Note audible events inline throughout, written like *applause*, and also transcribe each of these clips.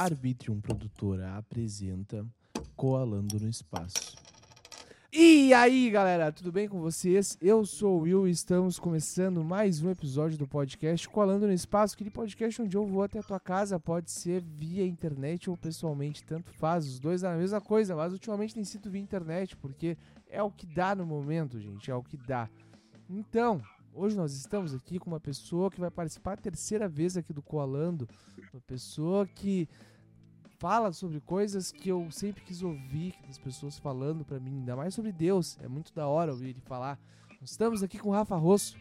Arbitrium Produtora apresenta Coalando no Espaço. E aí, galera, tudo bem com vocês? Eu sou o Will e estamos começando mais um episódio do podcast Coalando no Espaço, aquele podcast onde eu vou até a tua casa, pode ser via internet ou pessoalmente, tanto faz, os dois é a mesma coisa, mas ultimamente tem sido via internet, porque é o que dá no momento, gente, é o que dá. Então, Hoje nós estamos aqui com uma pessoa que vai participar a terceira vez aqui do Coalando, uma pessoa que fala sobre coisas que eu sempre quis ouvir das pessoas falando para mim, ainda mais sobre Deus. É muito da hora ouvir ele falar. Estamos aqui com o Rafa Rosso.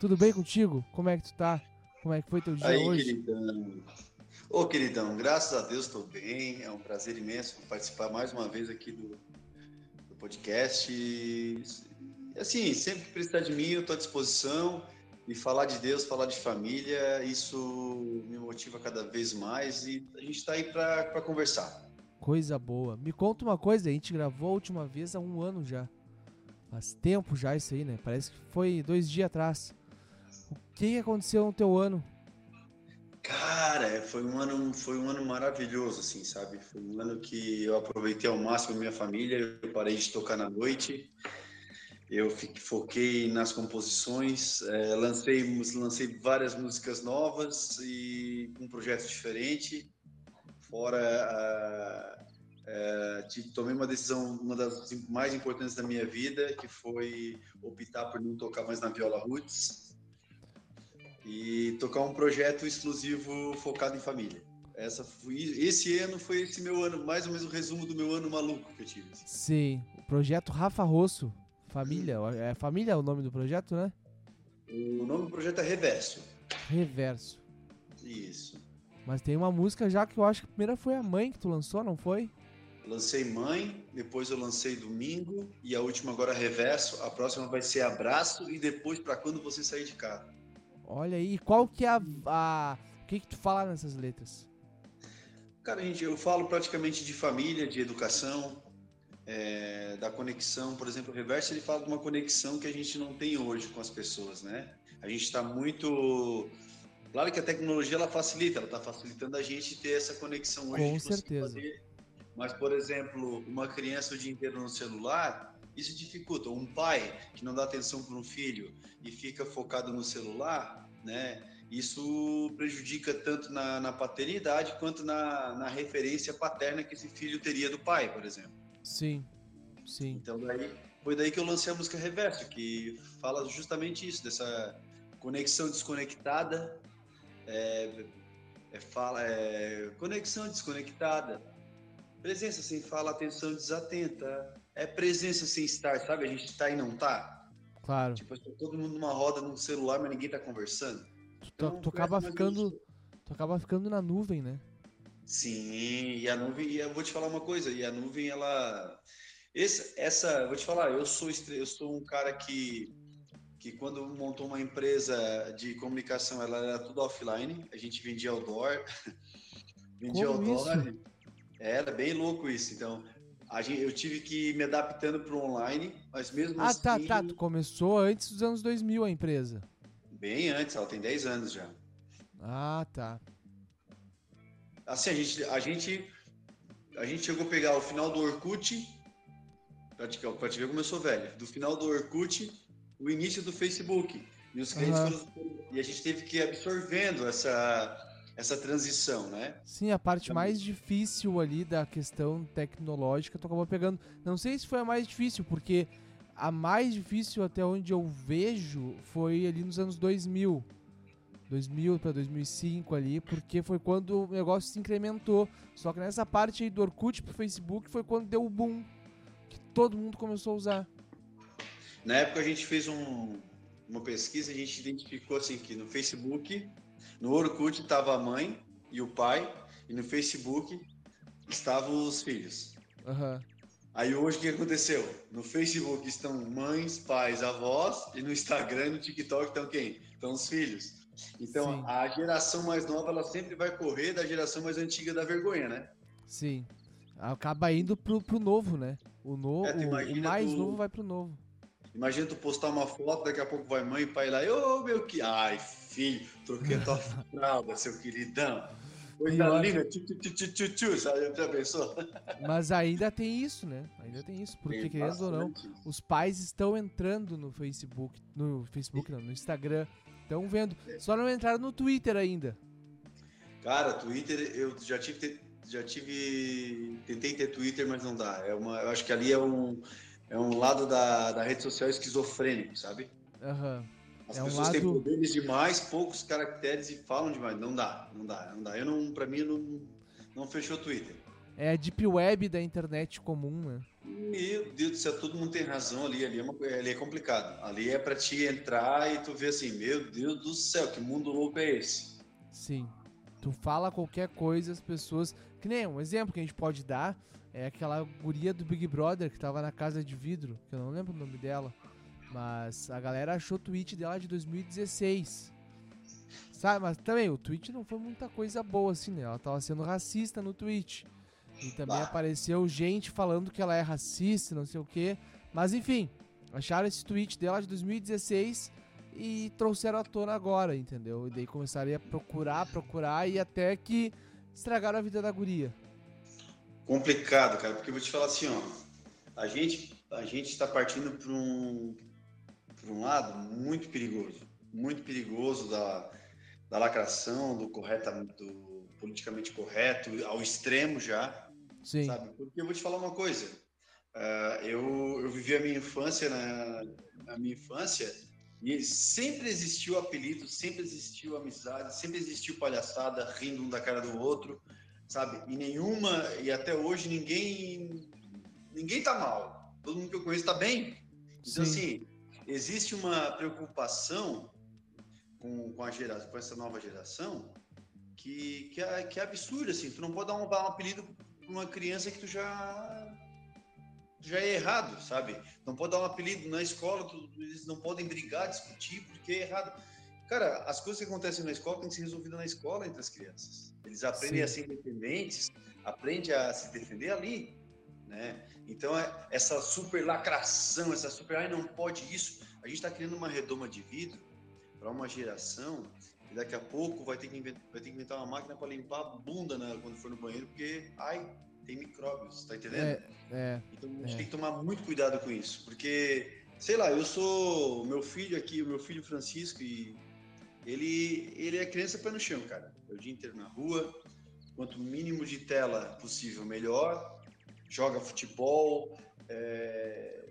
Tudo bem contigo? Como é que tu tá? Como é que foi teu dia Aí, hoje? queridão. Ô, queridão, graças a Deus estou bem. É um prazer imenso participar mais uma vez aqui do, do podcast. E, assim, sempre que precisar de mim, eu estou à disposição. E falar de Deus, falar de família, isso me motiva cada vez mais. E a gente está aí para conversar. Coisa boa. Me conta uma coisa, a gente gravou a última vez há um ano já. Faz tempo já isso aí, né? Parece que foi dois dias atrás. O que aconteceu no teu ano? Cara, foi um ano, foi um ano maravilhoso, assim, sabe? Foi um ano que eu aproveitei ao máximo a minha família. Eu parei de tocar na noite. Eu fiquei, foquei nas composições, é, lancei, lancei várias músicas novas e um projeto diferente. Fora, tive, tomei uma decisão, uma das mais importantes da minha vida, que foi optar por não tocar mais na viola roots e tocar um projeto exclusivo focado em família. Essa foi, esse ano foi esse meu ano, mais ou menos o resumo do meu ano maluco que eu tive. Assim. Sim, o projeto Rafa Rosso. Família, é família o nome do projeto, né? O nome do projeto é Reverso. Reverso. Isso. Mas tem uma música já que eu acho que a primeira foi a mãe que tu lançou, não foi? Lancei Mãe, depois eu lancei Domingo e a última agora Reverso. A próxima vai ser Abraço e depois para quando você sair de casa. Olha aí, qual que é a, a... o que que tu fala nessas letras? Cara, gente, eu falo praticamente de família, de educação, é, da conexão, por exemplo, o Reverso ele fala de uma conexão que a gente não tem hoje com as pessoas, né? A gente está muito, claro que a tecnologia ela facilita, ela está facilitando a gente ter essa conexão hoje. Com certeza. Fazer. Mas, por exemplo, uma criança o dia inteiro no celular, isso dificulta. Um pai que não dá atenção para um filho e fica focado no celular, né? Isso prejudica tanto na, na paternidade quanto na, na referência paterna que esse filho teria do pai, por exemplo. Sim, sim. Então daí, foi daí que eu lancei a música Reverso, que fala justamente isso, dessa conexão desconectada, é, é fala, é, conexão desconectada, presença sem fala, atenção desatenta, é presença sem estar, sabe? A gente está e não tá. Claro. Tipo, todo mundo numa roda no celular, mas ninguém tá conversando. Tu, então, tu acaba ficando, tu acaba ficando na nuvem, né? Sim, e a nuvem, e eu vou te falar uma coisa, e a nuvem, ela. Esse, essa, vou te falar, eu sou, eu sou um cara que, que quando montou uma empresa de comunicação, ela era tudo offline, a gente vendia outdoor, *laughs* vendia Como outdoor. isso? Era bem louco isso, então. A gente, eu tive que ir me adaptando para o online, mas mesmo ah, assim. Ah, tá, tá. Tu começou antes dos anos 2000 a empresa. Bem antes, ela tem 10 anos já. Ah, tá. Assim, a gente, a gente, a gente chegou a pegar o final do Orkut, pra te, pra te ver como eu sou velho, do final do Orkut, o início do Facebook. E os clientes Aham. foram, E a gente teve que ir absorvendo essa, essa transição, né? Sim, a parte mais difícil ali da questão tecnológica tu acabou pegando. Não sei se foi a mais difícil, porque a mais difícil até onde eu vejo foi ali nos anos 2000. 2000 para 2005 ali, porque foi quando o negócio se incrementou. Só que nessa parte aí do Orkut pro Facebook foi quando deu o boom, que todo mundo começou a usar. Na época a gente fez um- uma pesquisa, a gente identificou assim que no Facebook, no Orkut estava a mãe e o pai, e no Facebook estavam os filhos. Aham. Aí hoje o que aconteceu? No Facebook estão mães, pais, avós, e no Instagram e no TikTok estão quem? Estão os filhos. Então Sim. a geração mais nova ela sempre vai correr da geração mais antiga da vergonha, né? Sim. Acaba indo pro, pro novo, né? O, no, É, o- mais tu- novo vai pro novo. Imagina tu postar uma foto, daqui a pouco vai mãe e pai lá, ô meu que. Ai, filho, troquei a tua *laughs* fralda, seu queridão. Coisa linda, tchu, tchu, tchu, tchu, tchu, sabe? Já pensou? *laughs* Mas ainda tem isso, né? Ainda tem isso, porque Tem querendo ou não, bastante. os pais estão entrando no Facebook, no Facebook não, no Instagram, estão vendo. Só não entraram no Twitter ainda. Cara, Twitter, eu já tive, já tive, tentei ter Twitter, mas não dá. É uma, eu acho que ali é um, é um lado da, da rede social esquizofrênico, sabe? Aham. As É um pessoas têm lado- poderes demais, poucos caracteres e falam demais. Não dá, não dá, não dá. Eu não, pra mim, não, não fechou o Twitter. É a deep web da internet comum, né? Meu Deus do céu, todo mundo tem razão ali. Ali é, uma, ali é complicado. Ali é pra te entrar e tu ver assim, meu Deus do céu, que mundo louco é esse? Sim. Tu fala qualquer coisa, as pessoas. Que nem um exemplo que a gente pode dar é aquela guria do Big Brother que tava na casa de vidro, que eu não lembro o nome dela. Mas a galera achou o tweet dela de 2016. Sabe, mas também o tweet não foi muita coisa boa assim, né? Ela tava sendo racista no tweet. E também Bah. apareceu gente falando que ela é racista, não sei o quê. Mas enfim, acharam esse tweet dela de 2016 e trouxeram à tona agora, entendeu? E daí começaram a procurar, procurar e até que estragaram a vida da guria. Complicado, cara, porque eu vou te falar assim, ó. A gente, a gente está partindo para um, pra um lado muito perigoso. Muito perigoso da, da lacração, do, correta, do politicamente correto, ao extremo já. Sim. sabe? Porque eu vou te falar uma coisa. ah, eu, eu vivi a minha infância na, na minha infância e sempre existiu apelido, sempre existiu amizade, sempre existiu palhaçada, rindo um da cara do outro, sabe? E nenhuma, e até hoje ninguém ninguém tá mal. Todo mundo que eu conheço tá bem. Então, Sim. assim, existe uma preocupação com, com, a gera, com essa nova geração que, que, é, que é absurda, assim. Tu não pode dar um, um apelido uma criança que tu já já é errado, sabe? Não pode dar um apelido na escola, tu- eles não podem brigar, discutir, porque é errado. Cara, as coisas que acontecem na escola têm que ser resolvidas na escola entre as crianças. Eles aprendem Sim. a ser independentes, aprendem a se defender ali, né? Então, é- essa super lacração, essa super, ai, não pode isso. A gente está criando uma redoma de vidro para uma geração daqui a pouco vai ter que inventar, vai ter que inventar uma máquina para limpar a bunda né, quando for no banheiro, porque, ai, tem micróbios, tá entendendo? É, é. Então a gente É. tem que tomar muito cuidado com isso, porque, sei lá, eu sou meu filho aqui, o meu filho Francisco, e ele, ele é criança pé no chão, cara. É o dia inteiro na rua, quanto mínimo de tela possível, melhor. Joga futebol, é,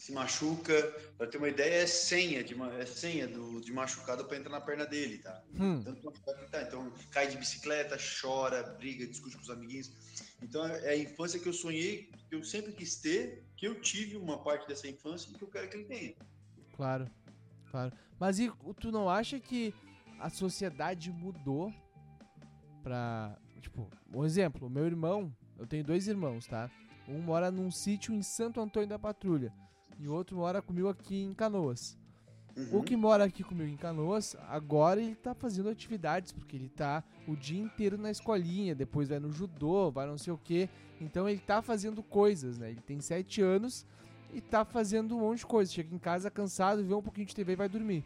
se machuca. Pra ter uma ideia, é senha de, é senha do, de machucado pra entrar na perna dele, tá? Hum, Tanto tá. Então, cai de bicicleta, chora, briga, discute com os amiguinhos. Então, é a infância que eu sonhei, que eu sempre quis ter, que eu tive uma parte dessa infância e que eu quero que ele tenha. claro. Claro. Mas e tu não acha que a sociedade mudou pra. Tipo, um exemplo, meu irmão, eu tenho dois irmãos, tá? Um mora num sítio em Santo Antônio da Patrulha e o outro mora comigo aqui em Canoas. Uhum. O que mora aqui comigo em Canoas, agora ele tá fazendo atividades, porque ele tá o dia inteiro na escolinha, depois vai no judô, vai não sei o que. Então ele tá fazendo coisas, né? Ele tem sete anos e tá fazendo um monte de coisa. Chega em casa cansado, vê um pouquinho de TV e vai dormir.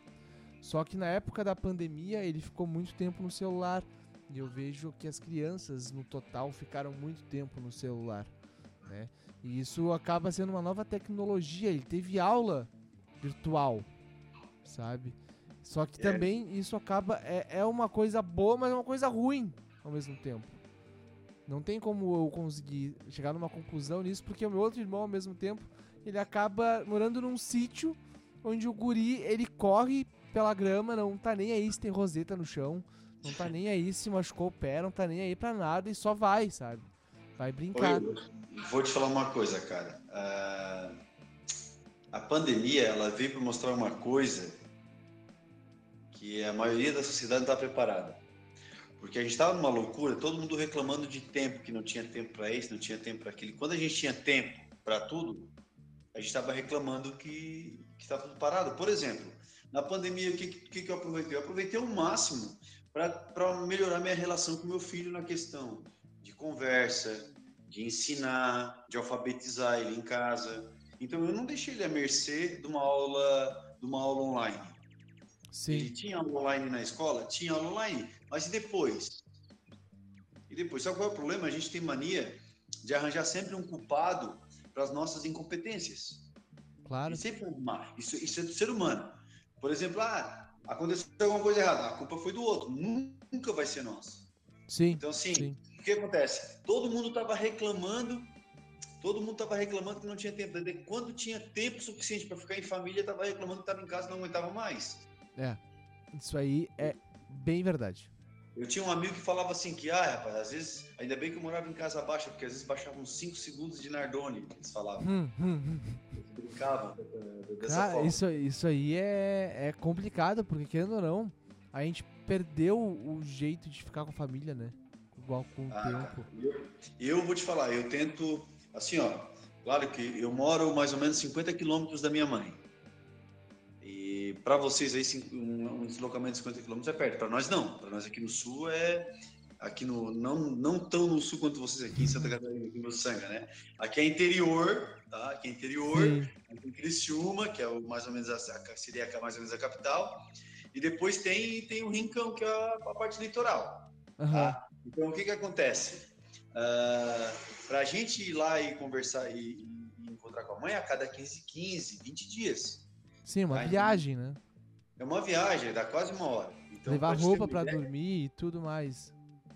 Só que na época da pandemia ele ficou muito tempo no celular. E eu vejo que as crianças, no total, ficaram muito tempo no celular. Né? E isso acaba sendo uma nova tecnologia. Ele teve aula virtual, sabe? Só que É. também isso acaba. É, é uma coisa boa, mas é uma coisa ruim ao mesmo tempo. Não tem como eu conseguir chegar numa conclusão nisso, porque o meu outro irmão, ao mesmo tempo, ele acaba morando num sítio onde o guri ele corre pela grama, não tá nem aí se tem roseta no chão, não tá *laughs* nem aí se machucou o pé, não tá nem aí pra nada e só vai, sabe? Vai brincar. Oi, vou te falar uma coisa, cara. Ah, a pandemia, ela veio para mostrar uma coisa que a maioria da sociedade não está preparada. Porque a gente estava numa loucura, todo mundo reclamando de tempo, que não tinha tempo para isso, não tinha tempo para aquilo. Quando a gente tinha tempo para tudo, a gente estava reclamando que estava tudo parado. Por exemplo, na pandemia, o que, que, que eu aproveitei? Eu aproveitei o máximo para melhorar minha relação com meu filho na questão de conversa, de ensinar, de alfabetizar ele em casa. Então eu não deixei ele à mercê de uma aula, de uma aula online. Ele Sim, tinha aula online na escola? Tinha aula online. Mas e depois? E depois, sabe qual é o problema? A gente tem mania de arranjar sempre um culpado para as nossas incompetências. Claro. E sempre arrumar. Isso, isso é do ser humano. Por exemplo, ah, aconteceu alguma coisa errada, a culpa foi do outro. Nunca vai ser nossa. Sim. Então, assim, sim. O que acontece? Todo mundo estava reclamando, todo mundo estava reclamando que não tinha tempo. Quando tinha tempo suficiente para ficar em família, estava reclamando que estava em casa e não aguentava mais. É. Isso aí é bem verdade. Eu tinha um amigo que falava assim que, ah, rapaz, às vezes, ainda bem que eu morava em casa baixa, porque às vezes baixava uns 5 segundos de Nardone, eles falavam. Hum, hum, hum. Eles brincavam dessa Cara, forma. isso, isso aí é, é complicado, porque querendo ou não, a gente perdeu o jeito de ficar com a família, né? Igual com o Ah, tempo. Eu, eu vou te falar, eu tento, assim, ó, claro que eu moro mais ou menos 50 quilômetros da minha mãe. E para vocês aí, um, um deslocamento de 50 quilômetros é perto. Para nós, não. Para nós aqui no sul é. Aqui no. Não, não tão no sul quanto vocês aqui em Santa Catarina, aqui no Sanga, né? Aqui é interior, tá? Aqui é interior. Sim. Aqui em Criciúma, que é o, mais ou menos a, seria mais ou menos a capital. E depois tem, tem o Rincão, que é a, a parte litoral. Aham. Tá? Então, o que, que acontece? Para a gente ir lá e conversar e, e encontrar com a mãe a cada 15, 15, 20 dias. Sim, uma Aí- viagem, né? É uma viagem, dá quase uma hora. Então, Levar roupa pra ideia- dormir e tudo mais.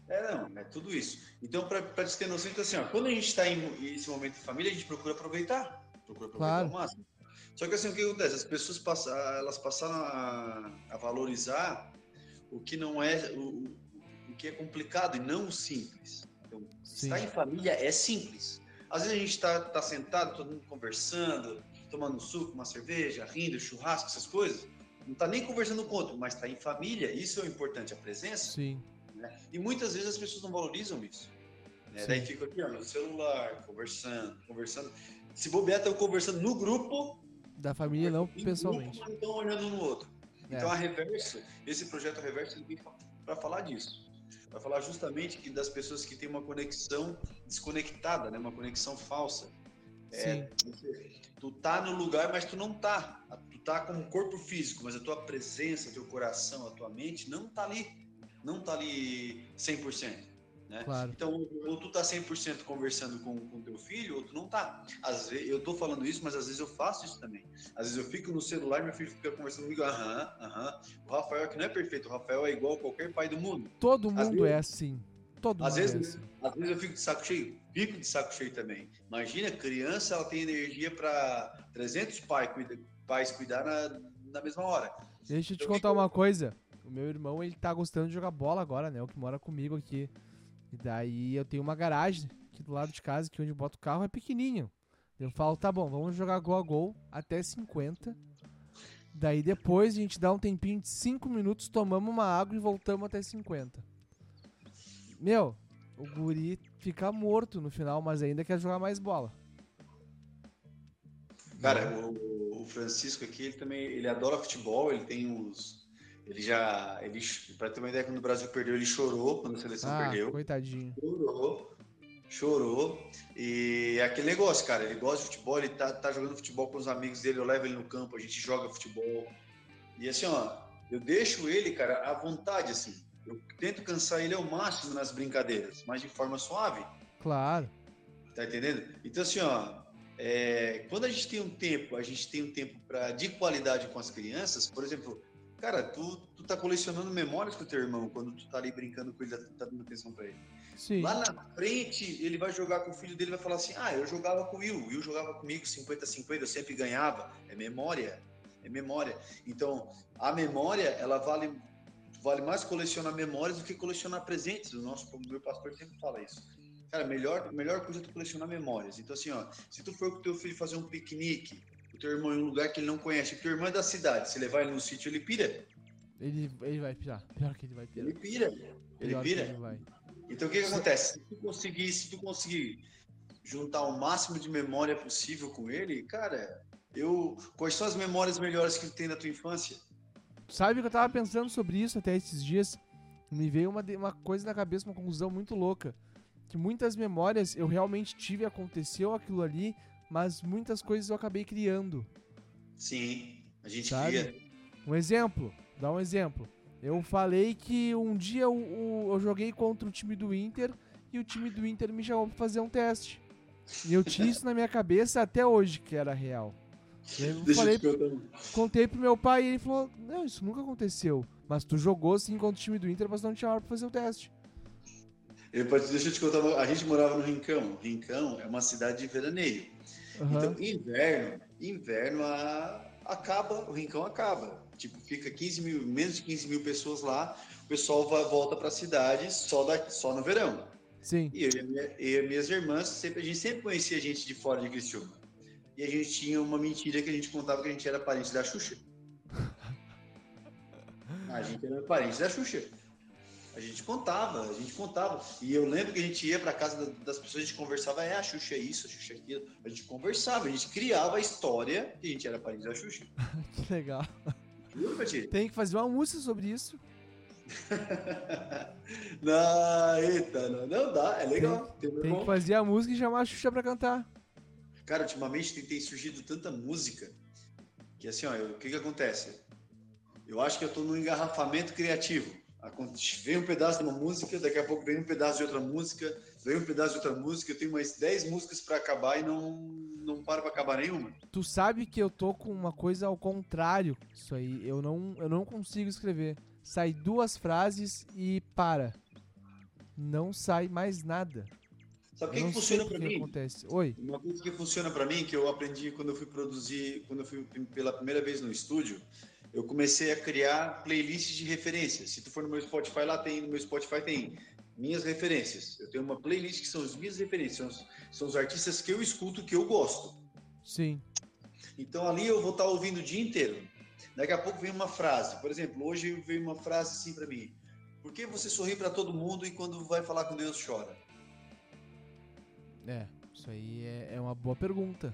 É, não, é tudo isso. Então, para te ter noção, então, assim, ó, quando a gente está em esse momento de família, a gente procura aproveitar. Procura aproveitar Claro. ao máximo. Só que assim, o que acontece? As pessoas passa, elas passaram a, a valorizar o que não é o, o que é complicado e não o simples. Então, Sim. estar em família é simples. Às vezes a gente está tá sentado, todo mundo conversando, tomando um suco, uma cerveja, rindo, churrasco, essas coisas. Não está nem conversando com outro, mas está em família. Isso é o importante, a presença. Sim. né? E muitas vezes as pessoas não valorizam isso. né? Daí fica aqui ó, no celular, conversando, conversando. Se bobear, estão conversando no grupo, Da família não pessoalmente. grupo, mas estão olhando um no outro. É. Então a Reverso, esse projeto Reverso, ele vem para falar disso. Para falar justamente que das pessoas que têm uma conexão desconectada, né? uma conexão falsa. É, tu tá no lugar, mas tu não tá. Tu tá com o corpo físico, mas a tua presença, teu coração, a tua mente não tá ali. Não tá ali 100%. Né? Claro. Então, ou tu tá 100% conversando com o teu filho, ou tu não tá. Às vezes, eu tô falando isso, mas às vezes eu faço isso também. Às vezes eu fico no celular, meu filho fica conversando comigo, aham, aham. O Rafael que não é perfeito, o Rafael é igual a qualquer pai do mundo. Todo Às mundo vezes- é assim. Todo Às mundo é vezes, assim. às vezes eu fico de saco cheio, fico de saco cheio também. Imagina, criança, ela tem energia para 300 pai, cuida, pais cuidar na, na mesma hora. Deixa eu te Eu contar uma coisa. O meu irmão, ele tá gostando de jogar bola agora, né? O que mora comigo aqui. E daí eu tenho uma garagem aqui do lado de casa, que onde eu boto o carro é pequenininho. Eu falo, tá bom, vamos jogar gol a gol até 50. Daí depois a gente dá um tempinho de 5 minutos, tomamos uma água e voltamos até 50. Meu, o guri fica morto no final, mas ainda quer jogar mais bola. Cara, o, o Francisco aqui, ele também, ele adora futebol, ele tem uns... Ele já, ele, pra ter uma ideia, quando o Brasil perdeu, ele chorou quando a seleção Ah, perdeu. coitadinho. Chorou, chorou. E é aquele negócio, cara. Ele gosta de futebol, ele tá, tá jogando futebol com os amigos dele, eu levo ele no campo, a gente joga futebol. E assim, ó, eu deixo ele, cara, à vontade, assim. Eu tento cansar ele ao máximo nas brincadeiras, mas de forma suave. Claro. Tá entendendo? Então, assim, ó, é, quando a gente tem um tempo, a gente tem um tempo pra, de qualidade com as crianças, por exemplo, cara, tu, tu tá colecionando memórias com o teu irmão quando tu tá ali brincando com ele, tá, tá dando atenção pra ele. Sim. Lá na frente, ele vai jogar com o filho dele e vai falar assim: Ah, eu jogava com o Will, o Will jogava comigo 50-50, eu sempre ganhava. É memória. É memória. Então, a memória, ela vale, vale mais colecionar memórias do que colecionar presentes. O nosso o meu pastor sempre fala isso. Cara, melhor, melhor coisa é tu colecionar memórias. Então, assim, ó, se tu for com o teu filho fazer um piquenique, o teu irmão em um lugar que ele não conhece, o teu irmão é da cidade, se levar ele no sítio, ele pira. Ele, ele vai pirar. Pior que ele vai pirar. Ele pira. Ele Pior pira. ele. Então o que, que acontece? Se tu conseguir, se tu conseguir juntar o máximo de memória possível com ele, cara, eu. Quais são as memórias melhores que tu tem da tua infância? Sabe que eu tava pensando sobre isso até esses dias? Me veio uma, uma coisa na cabeça, uma conclusão muito louca. Que muitas memórias eu realmente tive, aconteceu aquilo ali, mas muitas coisas eu acabei criando. Sim, a gente Sabe? cria. Um exemplo, dá um exemplo. Eu falei que um dia o- o- eu joguei contra o time do Inter e o time do Inter me chamou pra fazer um teste. E eu tinha isso na minha cabeça até hoje que era real. Eu Deixa falei, eu contei pro meu pai e ele falou: Não, isso nunca aconteceu. Mas tu jogou sim contra o time do Inter, mas não te chamaram pra fazer um teste. Eu, deixa eu te contar. A gente morava no Rincão. Rincão é uma cidade de veraneio. Aham. Então, inverno, inverno a- acaba, o Rincão acaba. Tipo, fica 15 mil, menos de 15 mil pessoas lá, o pessoal vai, volta para a cidade só, da, só no verão. Sim. E eu e, minha- eu e minhas irmãs, sempre, a gente sempre conhecia gente de fora de Criciúma. E a gente tinha uma mentira que a gente contava que a gente era parente da Xuxa. *laughs* A gente era parente da Xuxa. A gente contava, a gente contava. E eu lembro que a gente ia para casa da- das pessoas, a gente conversava, é, a Xuxa é isso, a Xuxa é aquilo. A gente conversava, a gente criava a história que a gente era parente da Xuxa. *laughs* Que legal. Juro pra ti. Tem que fazer uma música sobre isso. *laughs* Não, eita, não, não dá, é legal. entendeu? Tem que fazer a música e chamar a Xuxa pra cantar. Cara, ultimamente tem, tem surgido tanta música que assim, ó, o que que acontece? Eu acho que eu tô num engarrafamento criativo. Vem um pedaço de uma música, daqui a pouco vem um pedaço de outra música, vem um pedaço de outra música, eu tenho mais 10 músicas pra acabar e não, não paro pra acabar nenhuma. Tu sabe que eu tô com uma coisa ao contrário. Isso aí, eu não, eu não consigo escrever. Sai duas frases e para. Não sai mais nada. Sabe o que, que funciona que mim? acontece. Oi. Uma coisa que funciona pra mim, que eu aprendi quando eu fui produzir, quando eu fui pela primeira vez no estúdio, eu comecei a criar playlists de referências. Se tu for no meu Spotify, lá tem, no meu Spotify tem minhas referências. Eu tenho uma playlist que são as minhas referências, são os, são os artistas que eu escuto, que eu gosto. Sim. Então ali eu vou estar ouvindo o dia inteiro. Daqui a pouco vem uma frase. Por exemplo, hoje veio uma frase assim pra mim. Por que você sorri pra todo mundo e quando vai falar com Deus chora? É, isso aí é, é uma boa pergunta.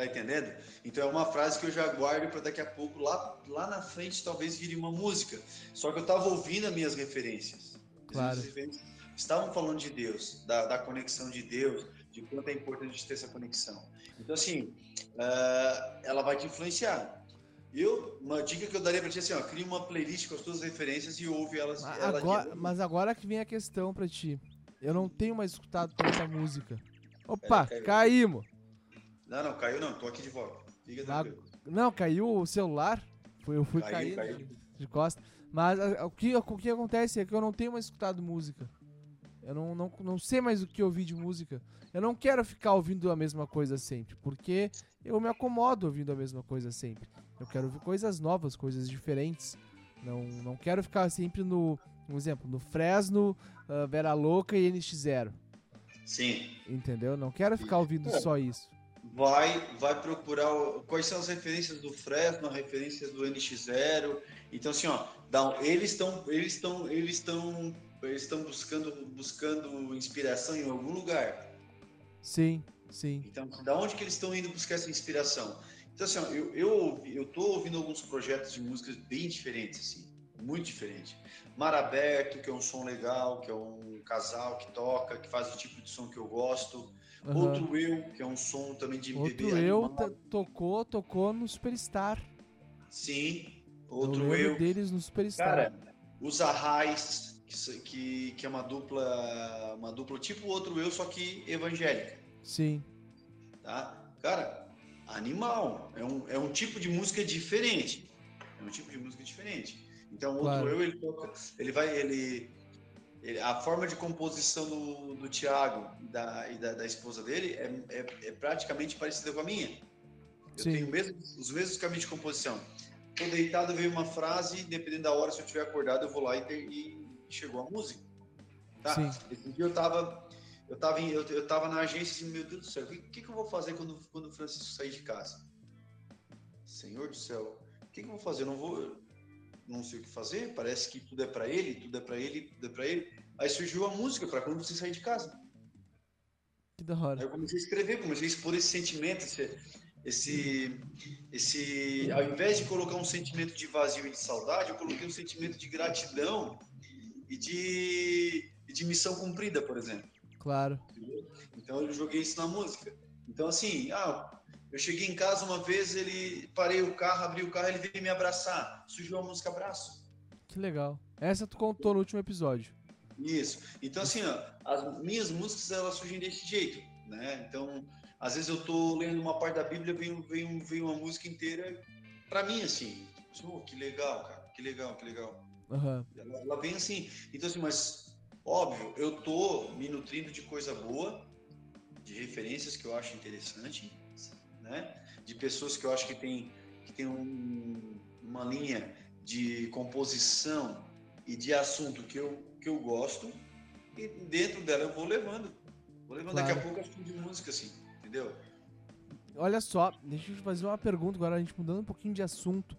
Tá entendendo? Então é uma frase que eu já guardo para daqui a pouco, lá, lá na frente, talvez vire uma música. Só que eu tava ouvindo as minhas referências. As Claro. minhas referências estavam falando de Deus, da, da conexão de Deus, de quanto é importante ter essa conexão. Então, assim, ah, ela vai te influenciar. Eu, uma dica que eu daria para ti é assim, ó, cria uma playlist com as tuas referências e ouve elas. A- ela Agora, mas agora que vem a questão pra ti. Eu não tenho mais escutado tanta música. Opa, caímos. Não, não, caiu não, tô aqui de volta. Fica tranquilo. Não, caiu o celular. Eu fui Caiu, cair caiu. De, de costa. Mas a- o, que, o que acontece é que eu não tenho mais escutado música. Eu não, não, não sei mais o que ouvir de música. Eu não quero ficar ouvindo a mesma coisa sempre, porque eu me acomodo ouvindo a mesma coisa sempre. Eu quero ouvir coisas novas, coisas diferentes. Não, não quero ficar sempre no, um exemplo, no Fresno, ah, Vera Louca e NX0. Sim. Entendeu? Não quero ficar ouvindo É. só isso. Vai vai procurar o- quais são as referências do Fresno, as referências do NX0. Então assim, ó, dá eles estão eles estão eles estão eles estão buscando buscando inspiração em algum lugar. Sim, sim. Então, da onde que eles estão indo buscar essa inspiração? Então assim, ó, eu eu eu tô ouvindo alguns projetos de músicas bem diferentes assim, muito diferente. Mar Aberto, que é um som legal, que é um casal que toca, que faz o tipo de som que eu gosto. Aham. Outro Eu, que é um som também de MPB Outro eu animal. t- tocou, tocou no Superstar. Sim, eu outro eu. deles no Superstar. Cara, os Arrais, que, que, é uma dupla, uma dupla tipo outro eu, só que evangélica, Sim, tá? Cara, animal, é um, é um tipo de música diferente. É um tipo de música diferente. Então, outro Claro. eu, ele toca, ele vai, ele- a forma de composição do, do Thiago e, da, e da, da esposa dele é, é, é praticamente parecida com a minha. Eu Sim. tenho mesmo- os mesmos caminhos de composição. Tô deitado, veio uma frase, dependendo da hora, se eu estiver acordado, eu vou lá e, ter- e chegou a música. Tá? Sim. Esse dia eu tava, eu tava, em- eu, eu tava na agência assim, meu Deus do céu, o que, que, que eu vou fazer quando, quando o Francisco sair de casa? Senhor do céu, o que, que eu vou fazer? Eu não vou, não sei o que fazer, parece que tudo é pra ele, tudo é pra ele, tudo é pra ele. Aí surgiu a música pra quando você sair de casa. que da Aí hora. eu comecei a escrever, comecei a expor esse sentimento, esse, esse, esse, ao invés de colocar um sentimento de vazio e de saudade, eu coloquei um sentimento de gratidão e de, e de missão cumprida, por exemplo. Claro. Então eu joguei isso na música. Então assim, ah, eu cheguei em casa uma vez, ele parei o carro, abri o carro, ele veio me abraçar. Surgiu a música Abraço. Que legal. Essa tu contou no último episódio. Isso. Então, assim, ó, as minhas músicas, elas surgem desse jeito, né? Então, às vezes eu tô lendo uma parte da Bíblia, vem, vem, vem uma música inteira para mim, assim. Oh, que legal, cara. Que legal, que legal. Uhum. Ela, ela vem assim. Então, assim, mas, óbvio, eu tô me nutrindo de coisa boa, de referências que eu acho interessante, né? De pessoas que eu acho que tem, que tem um, uma linha de composição e de assunto que eu, que eu gosto, e dentro dela eu vou levando. Vou levando claro. daqui a pouco a de música, assim, entendeu? Olha só, deixa eu te fazer uma pergunta agora, a gente mudando um pouquinho de assunto.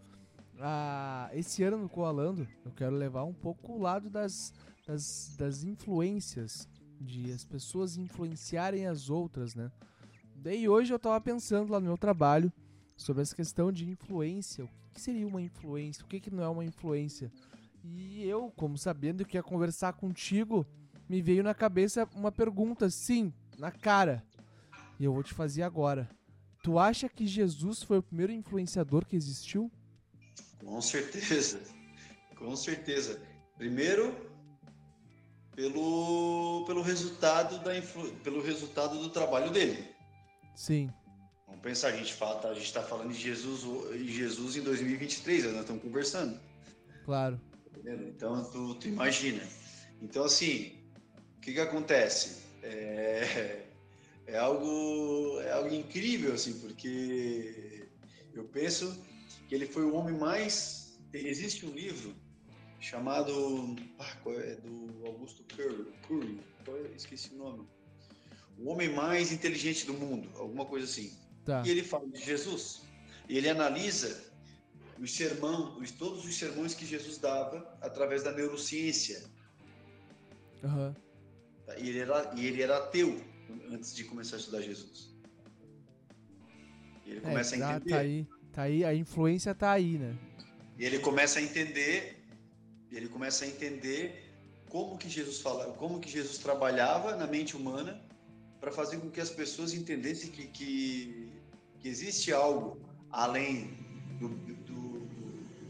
Ah, esse ano no Coalando, eu quero levar um pouco o lado das, das, das influências, de as pessoas influenciarem as outras, né? Daí hoje eu tava pensando lá no meu trabalho sobre essa questão de influência. O que seria uma influência? O que, que não é uma influência? E eu, como sabendo que ia conversar contigo, me veio na cabeça uma pergunta, sim, na cara. E eu vou te fazer agora. Tu acha que Jesus foi o primeiro influenciador que existiu? Com certeza. Com certeza. Primeiro, pelo, pelo resultado da influ, pelo resultado do trabalho dele. Sim. Vamos pensar, a gente fala, a gente está falando de Jesus, Jesus em 2023, nós estamos conversando. Claro. Então tu, tu, imagina. Então assim, o que que acontece? É, é algo é algo incrível assim, porque eu penso que ele foi o homem mais. Existe um livro chamado ah, é do Augusto Curry, Curry, é? esqueci o nome. O homem mais inteligente do mundo, alguma coisa assim. Tá. E ele fala de Jesus. Ele analisa os sermão, os, todos os sermões que Jesus dava através da neurociência. Uhum. E, ele era, e ele era ateu antes de começar a estudar Jesus. E ele é, começa tá, a entender. Tá aí, tá aí, a influência tá aí, né? E ele começa a entender, ele começa a entender como que Jesus fala, como que Jesus trabalhava na mente humana para fazer com que as pessoas entendessem que, que, que existe algo além do,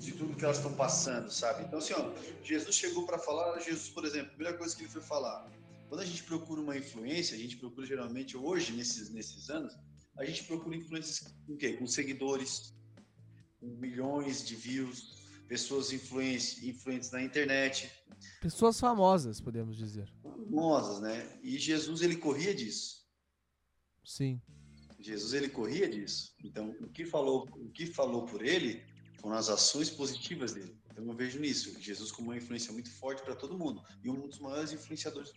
de tudo que elas estão passando, sabe? Então, assim, ó, Jesus chegou para falar, Jesus, por exemplo, a primeira coisa que ele foi falar, quando a gente procura uma influência, a gente procura geralmente hoje, nesses, nesses anos, a gente procura influências com quê? Com seguidores, com milhões de views, pessoas influentes, influentes na internet. Pessoas famosas, podemos dizer. Famosas, né? E Jesus, ele corria disso. Sim. Jesus, ele corria disso. Então, o que falou, o que falou por ele foram as ações positivas dele. Então eu vejo nisso, Jesus como uma influência muito forte para todo mundo e um dos maiores influenciadores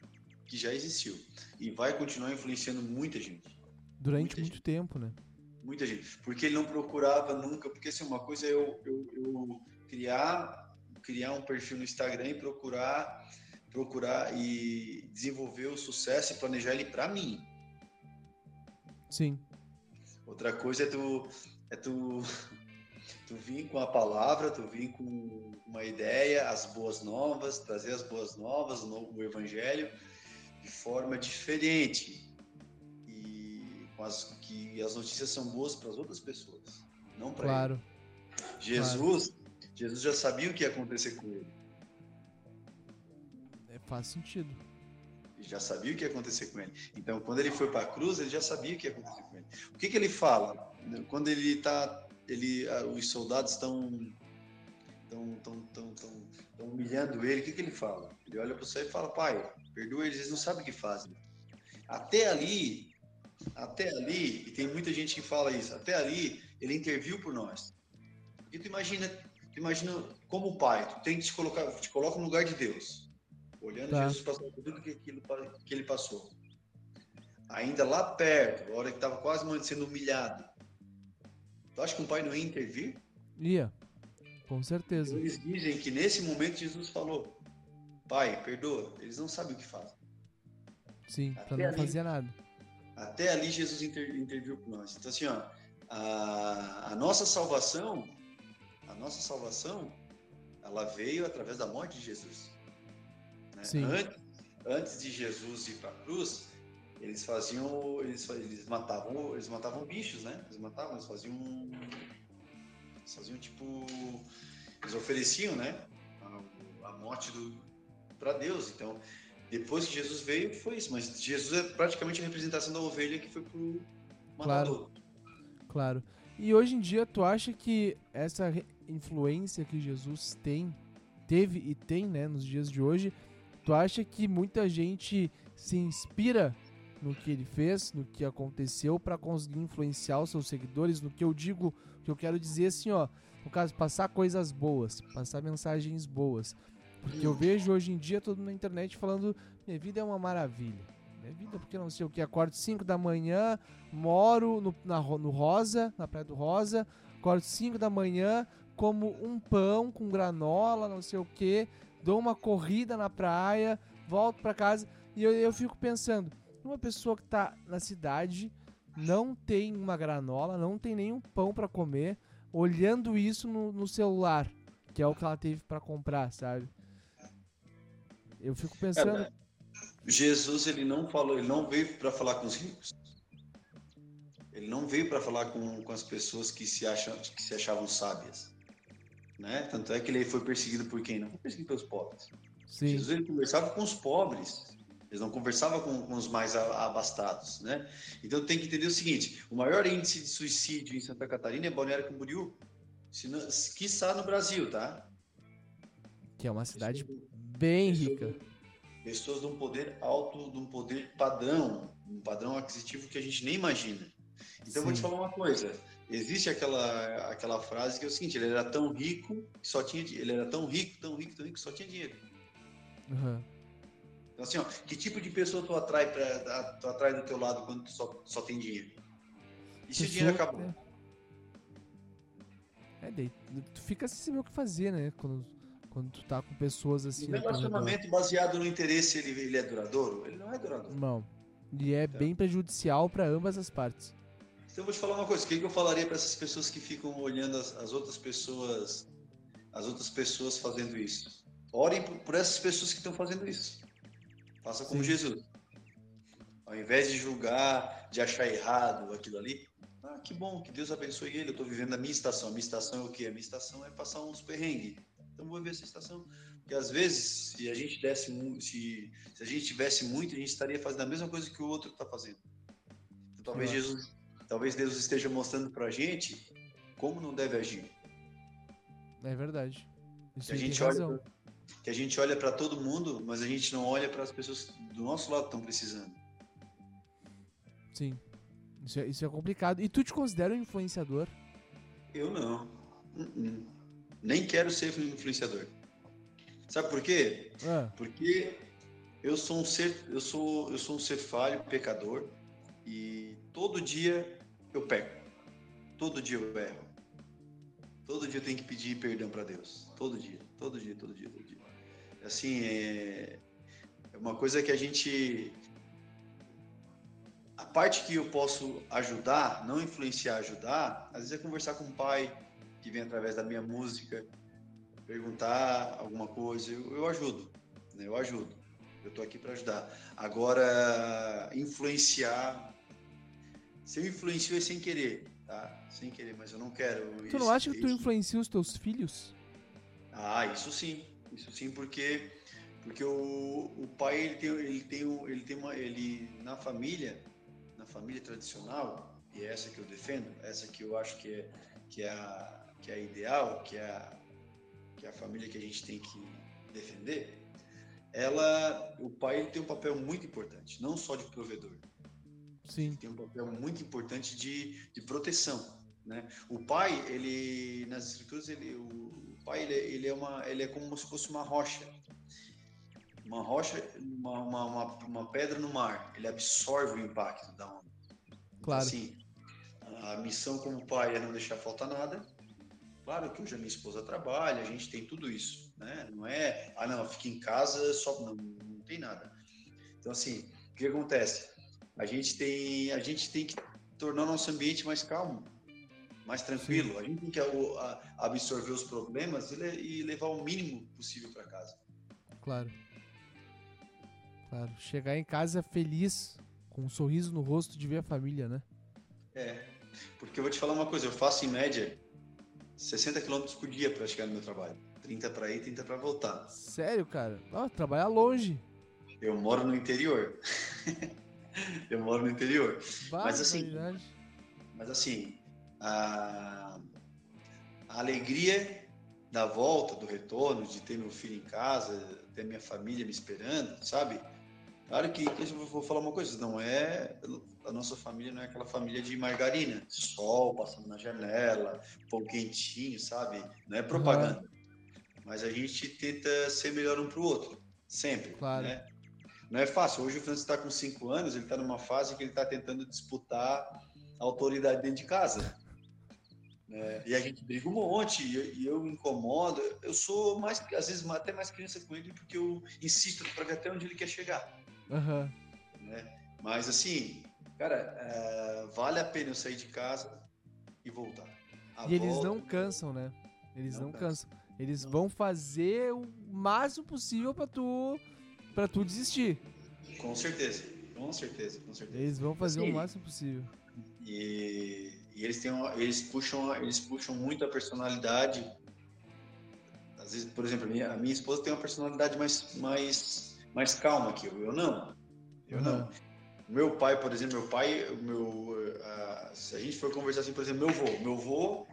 que já existiu e vai continuar influenciando muita gente. Durante muita muito gente. tempo, né? Muita gente, porque ele não procurava nunca, porque assim, uma coisa é eu, eu, eu criar criar um perfil no Instagram e procurar procurar e desenvolver o sucesso e planejar ele para mim. Sim. Outra coisa é tu é tu *laughs* tu vir com a palavra, tu vir com uma ideia, as boas novas, trazer as boas novas, o novo evangelho de forma diferente e com as que as notícias são boas para as outras pessoas, não para claro. ele. Jesus, claro. Jesus já sabia o que ia acontecer com ele. É, faz sentido. Ele já sabia o que ia acontecer com ele. Então, quando ele foi para a cruz, ele já sabia o que ia acontecer com ele. O que, que ele fala? Quando ele está ele, ah, os soldados estão estão tão, tão, tão, tão, humilhando ele, o que, que ele fala? Ele olha para você e fala, pai, perdoa eles, eles não sabem o que fazem. Até ali, até ali, e tem muita gente que fala isso, até ali ele interviu por nós. E tu imagina, imagina como pai, tu tem que te colocar, te coloca no lugar de Deus, olhando tá. Jesus passar tudo que, aquilo, que ele passou. Ainda lá perto, a hora que estava quase sendo humilhado, Tu acha que um pai não ia intervir? Ia, com certeza. Eles dizem que nesse momento Jesus falou: Pai, perdoa, eles não sabem o que fazem. Sim, para não ali, fazer nada. Até ali Jesus inter, interviu por nós. Então, assim, ó, a, a nossa salvação, a nossa salvação, ela veio através da morte de Jesus. Né? Antes, antes de Jesus ir para a cruz, eles faziam, eles, eles matavam, eles matavam bichos, né? Eles matavam, eles faziam, eles faziam tipo, eles ofereciam, né? A, a morte do para Deus. Então, depois que Jesus veio, foi isso. Mas Jesus é praticamente a representação da ovelha que foi pro matador. Claro. claro. E hoje em dia, tu acha que essa influência que Jesus tem, teve e tem, né, nos dias de hoje, tu acha que muita gente se inspira no que ele fez, no que aconteceu para conseguir influenciar os seus seguidores, no que eu digo, que eu quero dizer assim, ó, no caso passar coisas boas, passar mensagens boas. Porque eu vejo hoje em dia todo mundo na internet falando: minha vida é uma maravilha. Minha vida, porque não sei o que, acordo 5 da manhã, moro no, na, no Rosa, na Praia do Rosa, acordo 5 da manhã, como um pão com granola, não sei o que, dou uma corrida na praia, volto para casa e eu, eu fico pensando: uma pessoa que tá na cidade, não tem uma granola, não tem nenhum pão para comer, olhando isso no, no celular, que é o que ela teve para comprar, sabe? Eu fico pensando. É, Jesus ele não falou, ele não veio para falar com os ricos. Ele não veio para falar com, com as pessoas que se acham que se achavam sábias, né? Tanto é que ele foi perseguido por quem? Não foi perseguido pelos pobres. Sim. Jesus ele conversava com os pobres. Eles não conversavam com, com, os mais abastados, né? Então tem que entender o seguinte: o maior índice de suicídio em Santa Catarina é Balneário Camboriú, se não, quiçá no Brasil, tá? Que é uma cidade Bem pessoas, rica. Pessoas de um poder alto, de um poder padrão, um padrão aquisitivo que a gente nem imagina. Então, Sim. vou te falar uma coisa. Existe aquela, aquela frase que é o seguinte: ele era tão rico que só tinha ele era tão rico, tão rico, tão rico que só tinha dinheiro. Uhum. Então, assim, ó, que tipo de pessoa tu atrai, pra, tu atrai do teu lado quando tu só, só tem dinheiro? E se o dinheiro acabou? É, é tu fica sem saber o que fazer, né? Quando quando tu tá com pessoas assim. O relacionamento baseado no interesse, ele, ele é duradouro? Ele não é duradouro. Não. E é então. bem prejudicial para ambas as partes. Então eu vou te falar uma coisa, o que, eu falaria para essas pessoas que ficam olhando as, as, outras pessoas, as outras pessoas fazendo isso? Orem por, por essas pessoas que estão fazendo isso. Faça como Sim. Jesus. Ao invés de julgar, de achar errado aquilo ali, ah, que bom, que Deus abençoe ele. Eu estou vivendo a minha estação. A minha estação é o quê? A minha estação é passar uns perrengues. Então vou ver essa estação. Porque às vezes, se a gente desse, se, se a gente tivesse muito, a gente estaria fazendo a mesma coisa que o outro está fazendo. Então, talvez Jesus, talvez Deus esteja mostrando para a gente como não deve agir. É verdade. Isso que a gente olha, que a gente olha para todo mundo, mas a gente não olha para as pessoas do nosso lado que estão precisando. Sim. Isso é, isso é complicado. E tu te considera um influenciador? Eu não. Uh -uh. Nem quero ser influenciador. Sabe por quê? É. Porque eu sou um ser, eu sou, eu sou um ser falho, pecador, e todo dia eu peco. Todo dia eu erro. Todo dia eu tenho que pedir perdão para Deus. Todo dia, todo dia, todo dia, todo dia. Assim, é, é uma coisa que a gente a parte que eu posso ajudar, não influenciar, ajudar, às vezes é conversar com o pai, que vem através da minha música, perguntar alguma coisa, eu, eu ajudo, né? eu ajudo. Eu estou aqui para ajudar. Agora, influenciar, se eu influencio é sem querer, tá? Sem querer, mas eu não quero. Tu não acha que tu influencia os teus filhos? Ah, isso sim, isso sim, porque porque o, o pai ele tem ele tem ele tem uma ele na família na família tradicional e é essa que eu defendo, essa que eu acho que é que é a que é ideal, que é a, que é a família que a gente tem que defender, ela, o pai tem um papel muito importante, não só de provedor. Sim. Tem um papel muito importante de, de proteção, né? O pai, ele nas escrituras, ele, o, o pai, ele, ele, é uma, ele é como se fosse uma rocha, uma rocha, uma, uma, uma, uma pedra no mar. Ele absorve o impacto da onda. Claro. Assim, a missão como pai é não deixar faltar nada Claro que hoje a minha esposa trabalha, a gente tem tudo isso, né? Não é, ah, não, fica em casa, só não, não tem nada. Então, assim, o que acontece? A gente tem, a gente tem que tornar o nosso ambiente mais calmo, mais tranquilo. Sim. A gente tem que absorver os problemas e levar o mínimo possível para casa. Claro. Claro. Chegar em casa feliz, com um sorriso no rosto de ver a família, né? É. Porque eu vou te falar uma coisa, eu faço em média 60 km por dia para chegar no meu trabalho. 30 para ir, 30 para voltar. Sério, cara? Ah, trabalhar longe. Eu moro no interior. *laughs* *laughs* eu moro no interior. mas assim, mas assim, a, a alegria da volta, do retorno, de ter meu filho em casa, ter minha família me esperando, sabe? Claro que, que eu vou falar uma coisa, não é a nossa família não é aquela família de margarina, sol passando na janela, pão quentinho, sabe? Não é propaganda. Uhum. Mas a gente tenta ser melhor um para o outro, sempre. Claro. Né? Não é fácil. Hoje o Francis está com cinco anos, ele está numa fase que ele está tentando disputar a autoridade dentro de casa. É, e a gente briga um monte, e eu, eu incomodo. Eu sou mais, às vezes, até mais criança com ele, porque eu insisto para ver até onde ele quer chegar. Uhum. Né? Mas, assim, cara, é, vale a pena eu sair de casa e voltar. A e volta, eles não cansam, né? Eles não, não cansam. Eles não. vão fazer o máximo possível para tu para tu desistir. Com certeza, com certeza, com certeza. Eles vão fazer assim, o máximo possível. E, e, eles têm uma, eles puxam eles puxam muito a personalidade. Às vezes, por exemplo, a minha, a minha esposa tem uma personalidade mais mais mais calma que eu. Eu não. Eu uhum. não. Meu pai, por exemplo, meu pai, meu, se a gente for conversar assim, por exemplo, meu avô, meu avô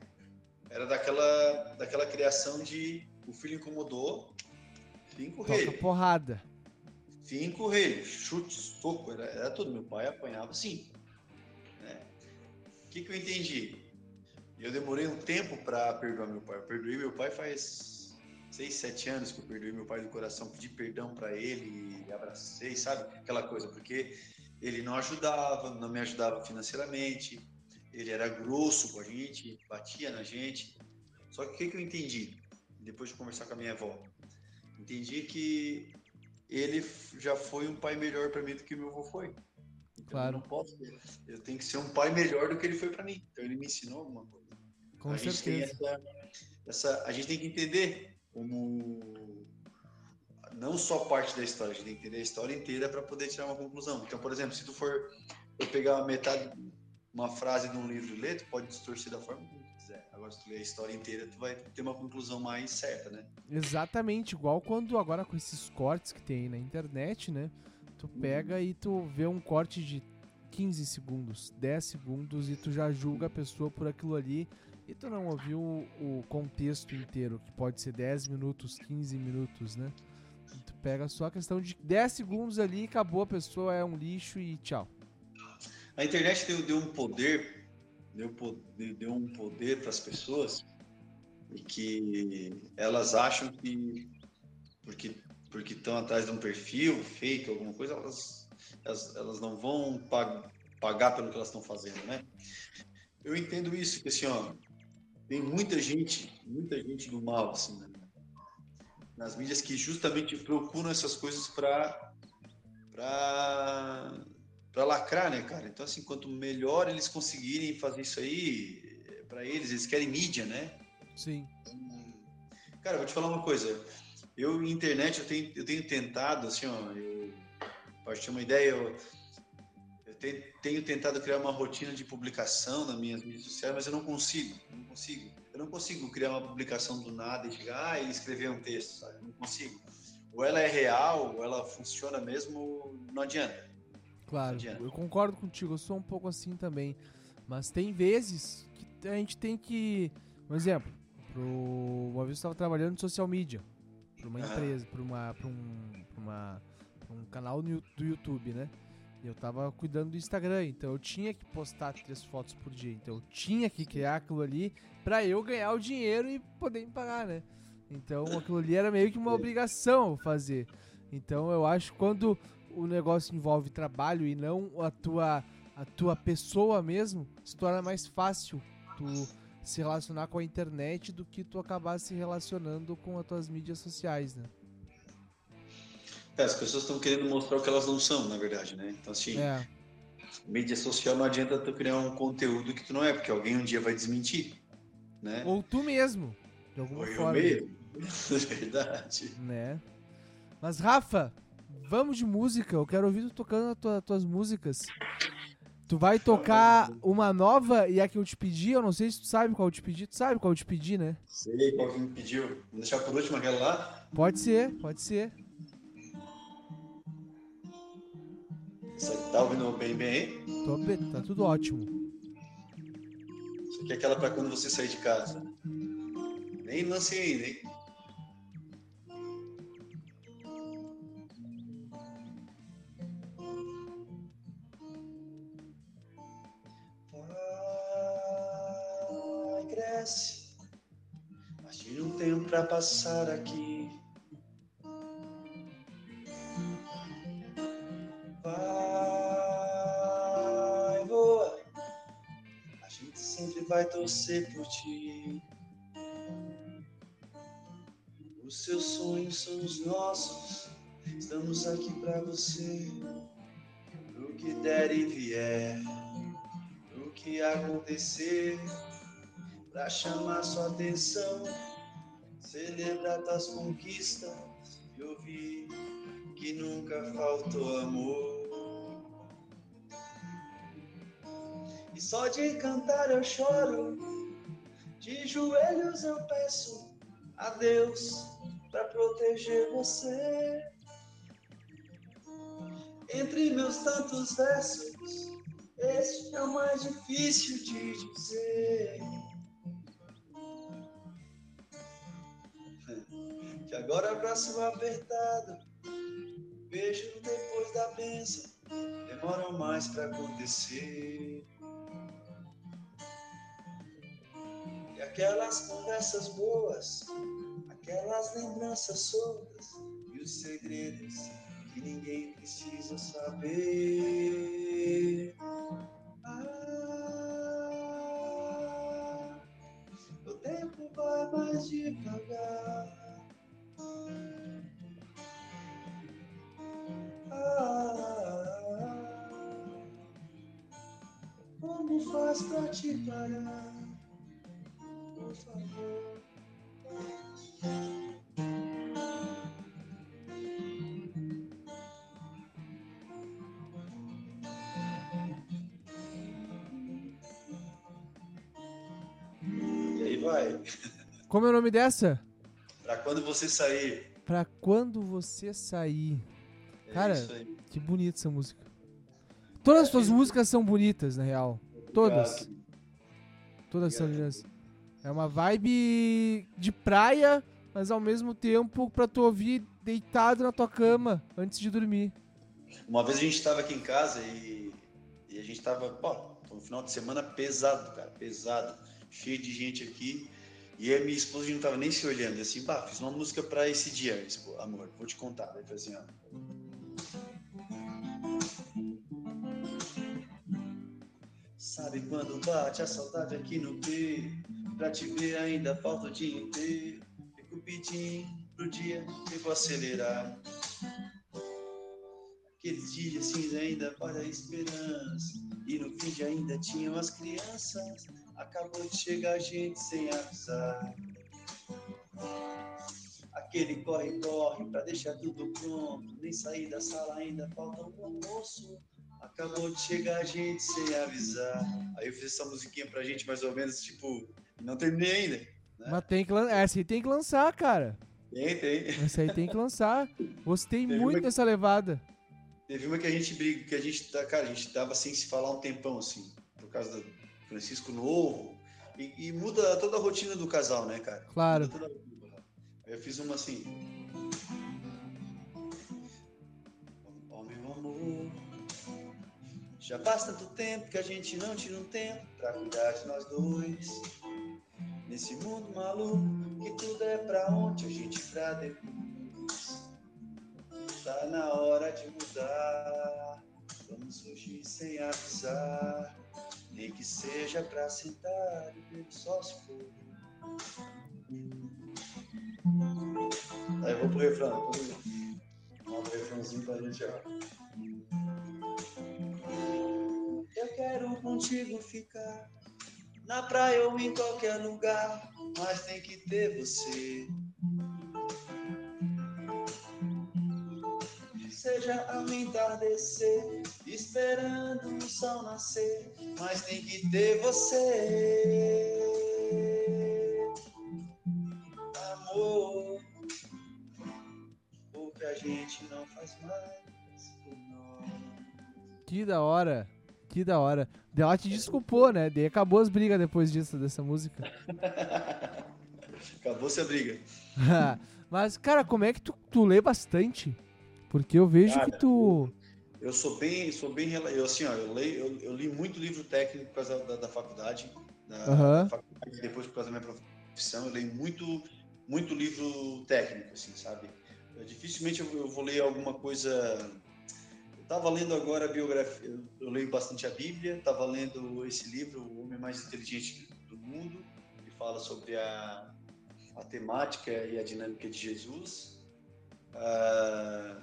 era daquela, daquela criação de o filho incomodou, cinco reis. porrada. Cinco reis, chute, soco, era, era tudo. Meu pai apanhava assim. Né? O que, que eu entendi? Eu demorei um tempo para perdoar meu pai. Eu perdoei meu pai faz seis, sete anos que eu perdoei meu pai do coração, pedi perdão para ele, abracei, sabe? Aquela coisa, porque ele não ajudava, não me ajudava financeiramente, ele era grosso com a gente, batia na gente. Só que o que, que eu entendi depois de conversar com a minha avó? Entendi que ele já foi um pai melhor para mim do que meu avô foi. Então claro. eu não posso, eu tenho que ser um pai melhor do que ele foi para mim. Então ele me ensinou alguma coisa. Com a certeza. Gente essa, essa, a gente tem que entender como não só parte da história, a gente tem que entender a história inteira para poder tirar uma conclusão. Então, por exemplo, se tu for eu pegar metade uma frase de um livro e ler, tu pode distorcer da forma tu quiser. Agora, se tu ler a história inteira, tu vai ter uma conclusão mais certa, né? Exatamente, igual quando agora com esses cortes que tem aí na internet, né? Tu uhum. pega uhum. e tu vê um corte de 15 segundos, 10 segundos e tu já julga a pessoa por aquilo ali e tu não ouviu o contexto inteiro, que pode ser 10 minutos, 15 minutos, né? Tu pega só a questão de 10 segundos ali, acabou a pessoa, é um lixo e tchau. A internet deu, deu um poder, deu, deu um poder para as pessoas e que elas acham que porque porque estão atrás de um perfil fake, alguma coisa, elas, elas, elas não vão pag, pagar pelo que elas estão fazendo, né? Eu entendo isso, que assim, ó, tem muita gente, muita gente do mal, assim, né? nas mídias que justamente procuram essas coisas para para para lacrar, né, cara? Então, assim, quanto melhor eles conseguirem fazer isso aí, para eles, eles querem mídia, né? Sim. Cara, vou te falar uma coisa. Eu, internet, eu tenho, eu tenho tentado, assim, ó, eu, para ter uma ideia, eu, eu tenho, tenho, tentado criar uma rotina de publicação nas minhas mídias sociais, mas eu não consigo, não consigo. Eu não consigo criar uma publicação do nada e chegar ah, e escrever um texto, sabe? Eu não consigo. Ou ela é real, ou ela funciona mesmo, não adianta. Claro, eu concordo contigo, eu sou um pouco assim também. Mas tem vezes que a gente tem que. Um exemplo, pro, uma vez eu estava trabalhando em social media, para uma empresa, para uma, pra um, pra uma, pra um canal do YouTube, né? E eu tava cuidando do Instagram, então eu tinha que postar três fotos por dia. Então eu tinha que criar aquilo ali para eu ganhar o dinheiro e poder me pagar, né? Então aquilo ali era meio que uma obrigação fazer. Então eu acho que quando o negócio envolve trabalho e não a tua, a tua pessoa mesmo, se torna mais fácil tu se relacionar com a internet do que tu acabar se relacionando com as tuas mídias sociais, né? É, as pessoas estão querendo mostrar o que elas não são, na verdade, né? Então, assim, é. mídia social não adianta tu criar um conteúdo que tu não é, porque alguém um dia vai desmentir, né? Ou tu mesmo, de alguma Ou forma. Eu mesmo. *laughs* verdade. Né? Mas, Rafa, Vamos de música, eu quero ouvir tu tocando as tua, tuas músicas. Tu vai tocar uma nova e a que eu te pedi, eu não sei se tu sabe qual eu te pedi. Tu sabe qual eu te pedi, né? Sei qual que me pediu. Vamos deixar por último aquela lá? Pode ser, pode ser. Aqui tá ouvindo bem, bem aí? Tô bem, tá tudo ótimo. Isso aqui é aquela pra quando você sair de casa. Nem lancei ainda, hein? Passar aqui. Vai, voa. A gente sempre vai torcer por ti. Os seus sonhos são os nossos. Estamos aqui pra você. Pro que der e vier. Pro que acontecer. Pra chamar sua atenção. Celebrar tuas conquistas. E ouvir que nunca faltou amor. E só de cantar eu choro, de joelhos eu peço a Deus para proteger você. Entre meus tantos versos, este é o mais difícil de dizer. Que agora abraço apertado, beijo depois da bênção, demoram mais para acontecer. E aquelas conversas boas, aquelas lembranças soltas e os segredos que ninguém precisa saber. Ah, o tempo vai mais devagar. Como faz pra te parar? Por favor. E aí vai. Como é o nome dessa? Pra quando você sair. Pra quando você sair. É Cara. Que bonita essa música. Todas as tuas músicas são bonitas, na real. Todas. Obrigado. Todas são lindas. É uma vibe de praia, mas ao mesmo tempo pra tu ouvir deitado na tua cama antes de dormir. Uma vez a gente estava aqui em casa e, e a gente pô, foi um final de semana pesado, cara, pesado, cheio de gente aqui. E a minha esposa não tava nem se olhando, e assim, pá, fiz uma música pra esse dia, amor, vou te contar. Daí foi assim, ó. Sabe quando bate a saudade aqui no peito? Pra te ver ainda falta o dia inteiro. Fico pedindo pro dia, eu vou acelerar. Aqueles dias cinza ainda para a esperança. E no fim ainda tinham as crianças. Acabou de chegar gente sem avisar. Aquele corre-corre pra deixar tudo pronto. Nem sair da sala ainda falta um almoço. Acabou de chegar gente sem avisar. Aí eu fiz essa musiquinha pra gente mais ou menos, tipo, não terminei ainda. É. Mas tem que lan- essa aí tem que lançar, cara. Tem, tem. Essa aí tem que lançar. Gostei *laughs* Teve muito dessa levada. Teve uma que a gente briga, que a gente, tá- cara, a gente tava sem se falar um tempão, assim, por causa do Francisco Novo. E, e muda toda a rotina do casal, né, cara? Claro. Muda toda a rotina. Aí eu fiz uma assim. Já faz tanto tempo que a gente não tira um tempo pra cuidar de nós dois. Nesse mundo maluco, que tudo é pra ontem, a gente pra depois. Tá na hora de mudar. Vamos fugir sem avisar. Nem que seja pra sentar e beber só se for. Aí eu vou pro refrão. Vamos pro refrãozinho pra gente, ó. Eu quero contigo ficar. Na praia ou em qualquer lugar. Mas tem que ter você. Seja ao entardecer esperando o sol nascer, mas tem que ter você. Amor, o que a gente não faz mais por nós. Que da hora. Que da hora. Ela te desculpou, né? Daí acabou as brigas depois disso, dessa música. *laughs* Acabou-se a briga. *laughs* Mas, cara, como é que tu, tu lê bastante? Porque eu vejo Cara, que tu. Eu sou bem, sou bem, eu assim, ó, eu, leio, eu, eu li muito livro técnico por causa da, da faculdade, da, Aham. da faculdade, depois por causa da minha profissão, eu leio muito, muito livro técnico, assim, sabe? Eu, dificilmente eu, eu vou ler alguma coisa. Eu estava lendo agora a biografia, eu, eu leio bastante a Bíblia, estava lendo esse livro, O Homem Mais Inteligente do Mundo, que fala sobre a, a temática e a dinâmica de Jesus. Ah,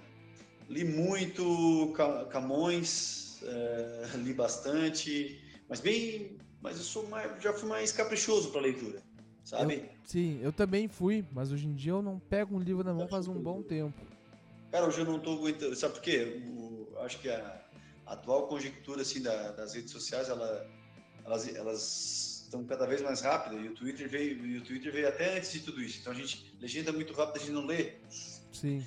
li muito Ca- Camões, eh, li bastante, mas bem, mas eu sou mais, já fui mais caprichoso para leitura, sabe? Sim, eu também fui, mas hoje em dia eu não pego um livro na mão faz um bom tempo. Cara, hoje eu não tô aguentando, sabe por quê? O- acho que a, a atual conjectura assim da- das redes sociais, ela, elas, elas estão cada vez mais rápidas e o Twitter veio, e o Twitter veio até antes de tudo isso. Então a gente legenda muito rápida, a gente não lê. Sim.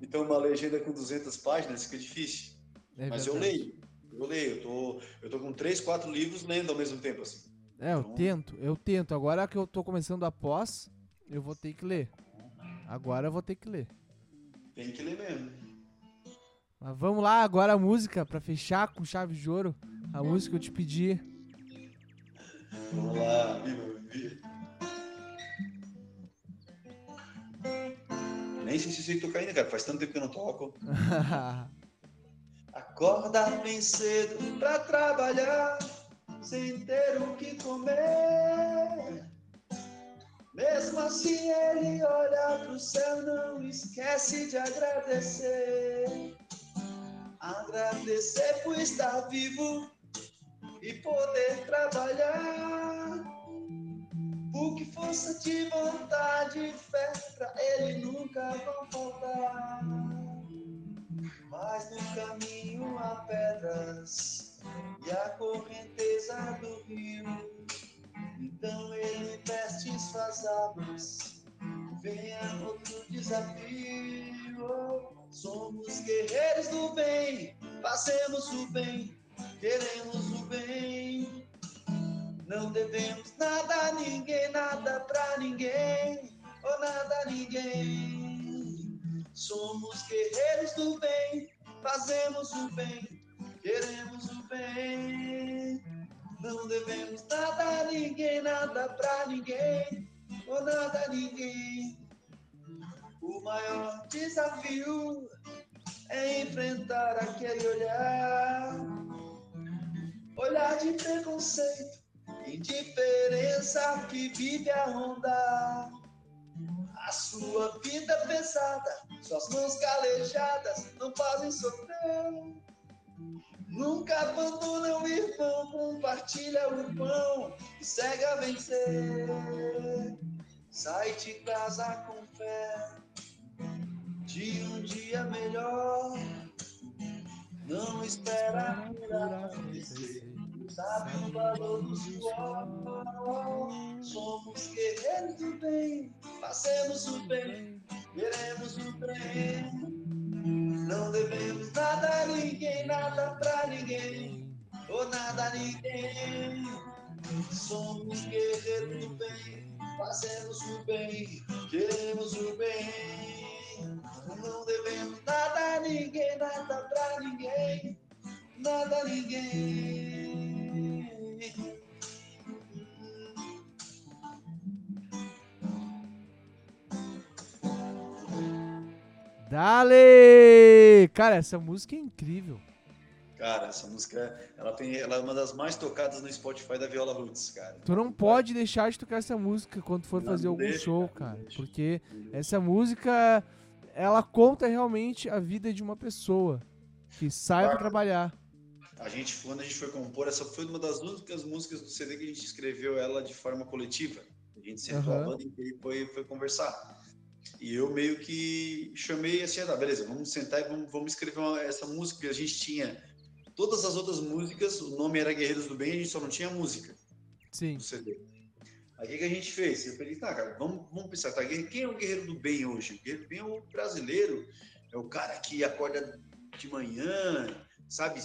Então uma legenda com 200 páginas fica difícil. É Mas eu leio, eu leio, eu tô, eu tô com três, quatro livros lendo ao mesmo tempo, assim. É, eu Então- tento, eu tento. Agora que eu tô começando a pós, eu vou ter que ler. Agora eu vou ter que ler. Tem que ler mesmo. Mas vamos lá, agora a música, pra fechar com chave de ouro. A música que eu te pedi. Vamos lá, viva, viva. Nem sei se sei tocar ainda, cara. Faz tanto tempo que eu não toco. *laughs* Acorda bem cedo pra trabalhar, sem ter o que comer. Mesmo assim ele olha pro céu, não esquece de agradecer. Agradecer por estar vivo e poder trabalhar. Porque força de vontade e fé pra ele nunca vão faltar. Mas no caminho há pedras e a correnteza do rio. Então ele veste suas asas. Venha outro desafio. Somos guerreiros do bem, fazemos o bem, queremos o bem. Não devemos nada a ninguém, nada pra ninguém, ou nada a ninguém. Somos guerreiros do bem, fazemos o bem, queremos o bem. Não devemos nada a ninguém, nada pra ninguém, ou nada a ninguém. O maior desafio é enfrentar aquele olhar, olhar de preconceito, indiferença que vive a rondar. A sua vida pesada, suas mãos calejadas não fazem sofrer. Nunca abandona o irmão, compartilha o pão e segue a vencer. Sai de casa com fé de um dia melhor. Não espera por acontecer. Sabe o valor do suor. Somos guerreiros do bem, fazemos o bem, queremos o bem. Não devemos nada a ninguém, nada pra ninguém, ou nada a ninguém. Somos guerreiros do bem, fazemos o bem, queremos o bem. Não devemos nada a ninguém, nada pra ninguém, nada a ninguém. Dale! Cara, essa música é incrível. Cara, essa música, ela tem, ela é uma das mais tocadas no Spotify da Viola Roots, cara. Tu não pode deixar de tocar essa música quando for Não fazer algum deixa, show, cara, cara. Porque essa música, ela conta realmente a vida de uma pessoa que sai Claro. trabalhar. A gente, quando a gente foi compor, essa foi uma das únicas músicas do CD que a gente escreveu ela de forma coletiva. A gente sentou Aham. a banda inteira e foi, foi conversar. E eu meio que chamei assim, ah, tá, beleza, vamos sentar e vamos, vamos escrever uma- essa música a gente tinha Todas as outras músicas, o nome era Guerreiros do Bem, a gente só não tinha música Sim. no CD. Aí o que, que a gente fez? Eu falei, tá, cara, vamos, vamos pensar, tá? Quem é o Guerreiro do Bem hoje? O Guerreiro do Bem é o brasileiro, é o cara que acorda de manhã, sabe,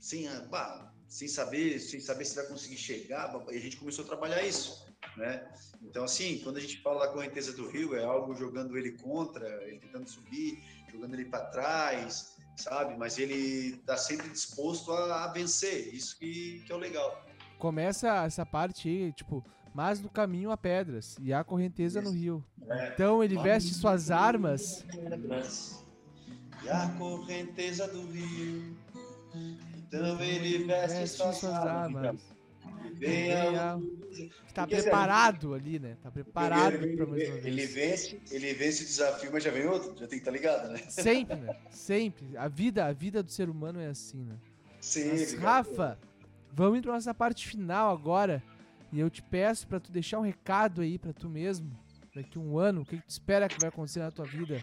sem, bah, sem saber, sem saber se vai conseguir chegar, e a gente começou a trabalhar isso, né? Então, assim, quando a gente fala da correnteza do rio, é algo jogando ele contra, ele tentando subir, jogando ele para trás, sabe? Mas ele tá sempre disposto a, a vencer, isso que, que é o legal. Começa essa parte aí, tipo, mas no caminho há pedras e há correnteza no rio. É. Então ele veste suas armas. E a correnteza do rio. Então ele veste, Veste suas suas armas. Venha Tá assim, preparado ali, né? Tá preparado ele, pra mais uma ele vez. vence, ele vence o desafio, mas já vem outro, já tem que estar ligado, né? Sempre, né? Sempre. A vida, a vida do ser humano é assim, né? Sim, Mas. Rafa, vamos pra nossa parte final agora. E eu te peço pra tu deixar um recado aí pra tu mesmo. Daqui um ano, o que, que tu espera que vai acontecer na tua vida?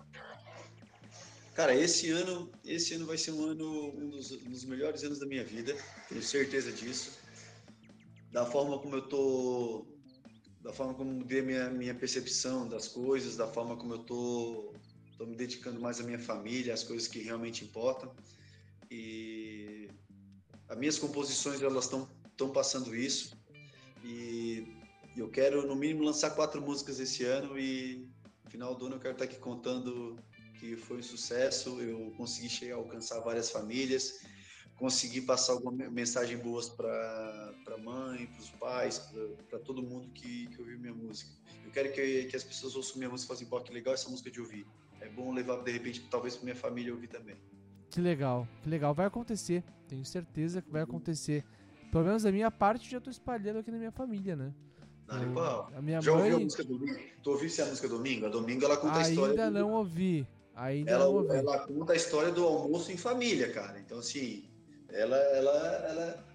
Cara, esse ano, esse ano vai ser um ano, um dos, um dos melhores anos da minha vida, tenho certeza disso. Da forma como eu tô, da forma como mudei a minha, minha percepção das coisas, da forma como eu tô, tô me dedicando mais à minha família, às coisas que realmente importam. E as minhas composições, elas estão estão passando isso. E eu quero, no mínimo, lançar quatro músicas esse ano e no final do ano eu quero estar aqui contando que foi um sucesso, eu consegui chegar a alcançar várias famílias, consegui passar alguma mensagem boas para a mãe, para os pais, para todo mundo que, que ouviu minha música. Eu quero que, que as pessoas ouçam minha música e falem pô, que legal essa música de ouvir. É bom levar, de repente, talvez para minha família ouvir também. Que legal, que legal. Vai acontecer. Tenho certeza que vai acontecer. Pelo menos da minha parte, já tô espalhando aqui na minha família, né? Ah, Eu- legal. a minha Já ouviu a mãe música Domingo? Tu ouviste a música Domingo? A Domingo, ela conta a história... ainda do- não ouvi. Ainda ela, não ouvi. ela conta a história do almoço em família, cara. Então, assim, ela, ela, ela.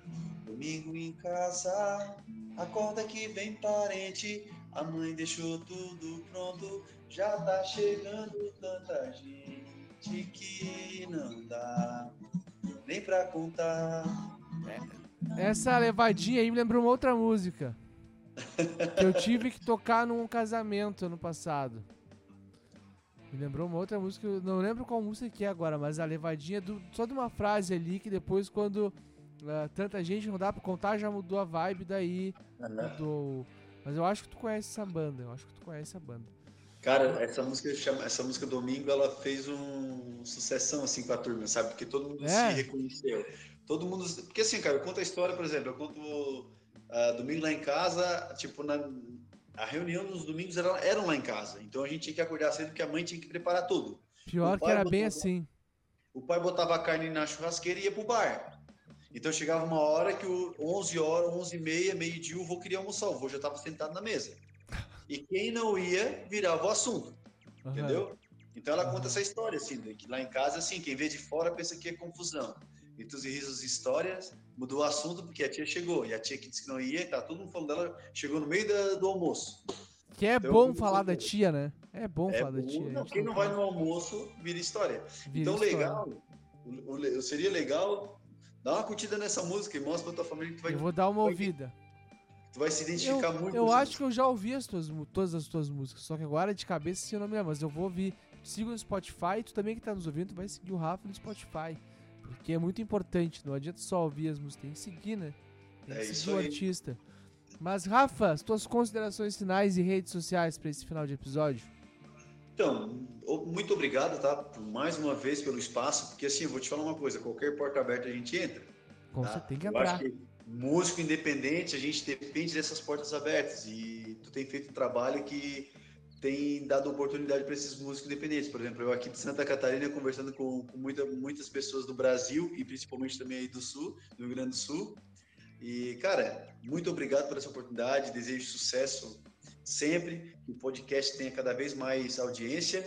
Domingo em casa, acorda que vem parente. A mãe deixou tudo pronto, já tá chegando tanta gente que não dá nem pra contar. Essa levadinha aí me lembrou uma outra música. que eu tive que tocar num casamento ano passado. Me lembrou uma outra música, eu não lembro qual música que é agora, mas a levadinha do, só de uma frase ali que depois quando ah, tanta gente não dá pra contar já mudou a vibe daí mudou. Mas eu acho que tu conhece essa banda, eu acho que tu conhece a banda. Cara, essa música, essa música Domingo, ela fez um sucessão assim com a turma, sabe? Porque todo mundo É? se reconheceu. Todo mundo. Porque assim, cara, eu conto a história, por exemplo, eu conto ah, domingo lá em casa, tipo, na, a reunião dos domingos era, eram lá em casa. Então a gente tinha que acordar cedo porque a mãe tinha que preparar tudo. Pior que era bem botou- assim. O pai botava a carne na churrasqueira e ia pro bar. Então chegava uma hora que o 11 horas, 11 e meia, meio-dia, o vô queria almoçar. O vô já estava sentado na mesa. E quem não ia, virava o assunto. Aham. Entendeu? Então ela Aham. conta essa história, assim, que lá em casa, assim, quem vê de fora pensa que é confusão. Entre os risos e histórias, mudou o assunto porque a tia chegou. E a tia que disse que não ia, tá todo mundo falando dela, chegou no meio da- do almoço. Que é Então, bom eu- falar da tia, né? É bom É falar da bom, tia. a não, quem não vai no almoço, vira história. Vira então, história. legal, o- o seria legal, dá uma curtida nessa música e mostra pra tua família que tu vai, Eu vou dar uma ouvida. tu vai se Eu, identificar muito eu acho que eu já ouvi as tuas, todas as tuas músicas, só que agora de cabeça se eu não me lembro, mas eu vou ouvir. Siga no Spotify, tu também que tá nos ouvindo, tu vai seguir o Rafa no Spotify. Porque é muito importante, não adianta só ouvir as músicas, tem que seguir, né? Tem que É seguir o artista. Mas, Rafa, as tuas considerações finais e redes sociais pra esse final de episódio? Então, muito obrigado, tá? Mais uma vez pelo espaço, porque assim, eu vou te falar uma coisa, qualquer porta aberta a gente entra. Com tá? tem que Eu entrar. acho que músico independente, a gente depende dessas portas abertas. E tu tem feito um trabalho que tem dado oportunidade para esses músicos independentes. Por exemplo, eu aqui de Santa Catarina, conversando com, com muita, muitas pessoas do Brasil e principalmente também aí do Sul, do Rio Grande do Sul. E, cara, muito obrigado por essa oportunidade. Desejo sucesso sempre. Que o podcast tenha cada vez mais audiência.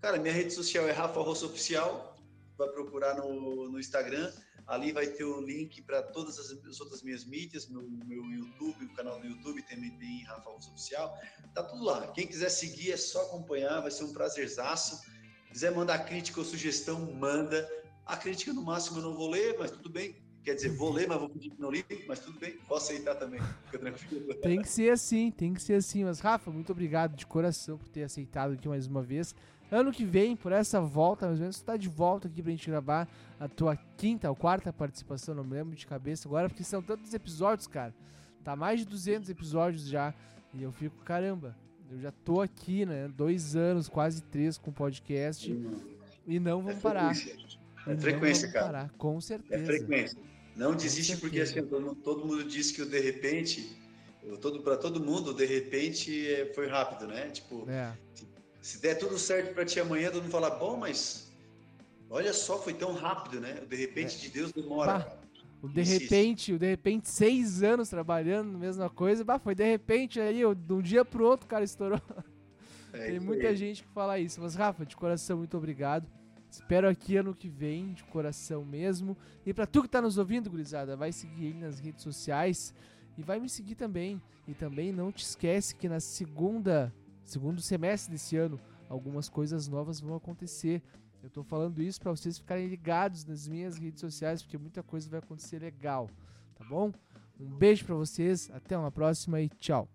Cara, minha rede social é Rafa Rosso Oficial. Vai procurar no, no Instagram. Ali vai ter o link para todas as, as outras minhas mídias, meu, meu YouTube, o canal do YouTube também tem Rafa Rosso Oficial. Tá tudo lá. Quem quiser seguir é só acompanhar, vai ser um prazerzaço. Quiser mandar crítica ou sugestão, manda. A crítica, no máximo, eu não vou ler, mas tudo bem. Quer dizer, vou ler, mas vou pedir que não li, mas tudo bem, posso aceitar também, fica tranquilo. Tem que ser assim, tem que ser assim. Mas, Rafa, muito obrigado de coração por ter aceitado aqui mais uma vez. Ano que vem, por essa volta, mais ou menos, tu tá de volta aqui pra gente gravar a tua quinta ou quarta participação, não me lembro de cabeça agora, porque são tantos episódios, cara. Tá mais de 200 episódios já. E eu fico, caramba, eu já tô aqui, né? Dois anos, quase três com podcast. E não vamos é parar. É frequência, cara. Parar, com certeza. É frequência. Não desiste porque assim, todo, todo mundo diz que o de repente, todo, para todo mundo, de repente é, foi rápido, né? Tipo, é. Se der tudo certo para ti amanhã, todo mundo fala, bom, mas olha só, foi tão rápido, né? O de repente é. de Deus demora, bah, O de repente, o de repente, seis anos trabalhando na mesma coisa, bah, foi de repente aí, de um dia pro outro, cara, estourou. É, Tem muita é. gente que fala isso. Mas, Rafa, de coração, muito obrigado. Espero aqui ano que vem, de coração mesmo. E para tu que tá nos ouvindo, gurizada, vai seguir ele nas redes sociais e vai me seguir também. E também não te esquece que na segunda, segundo semestre desse ano, algumas coisas novas vão acontecer. Eu tô falando isso para vocês ficarem ligados nas minhas redes sociais, porque muita coisa vai acontecer legal, tá bom? Um beijo para vocês, até uma próxima e tchau.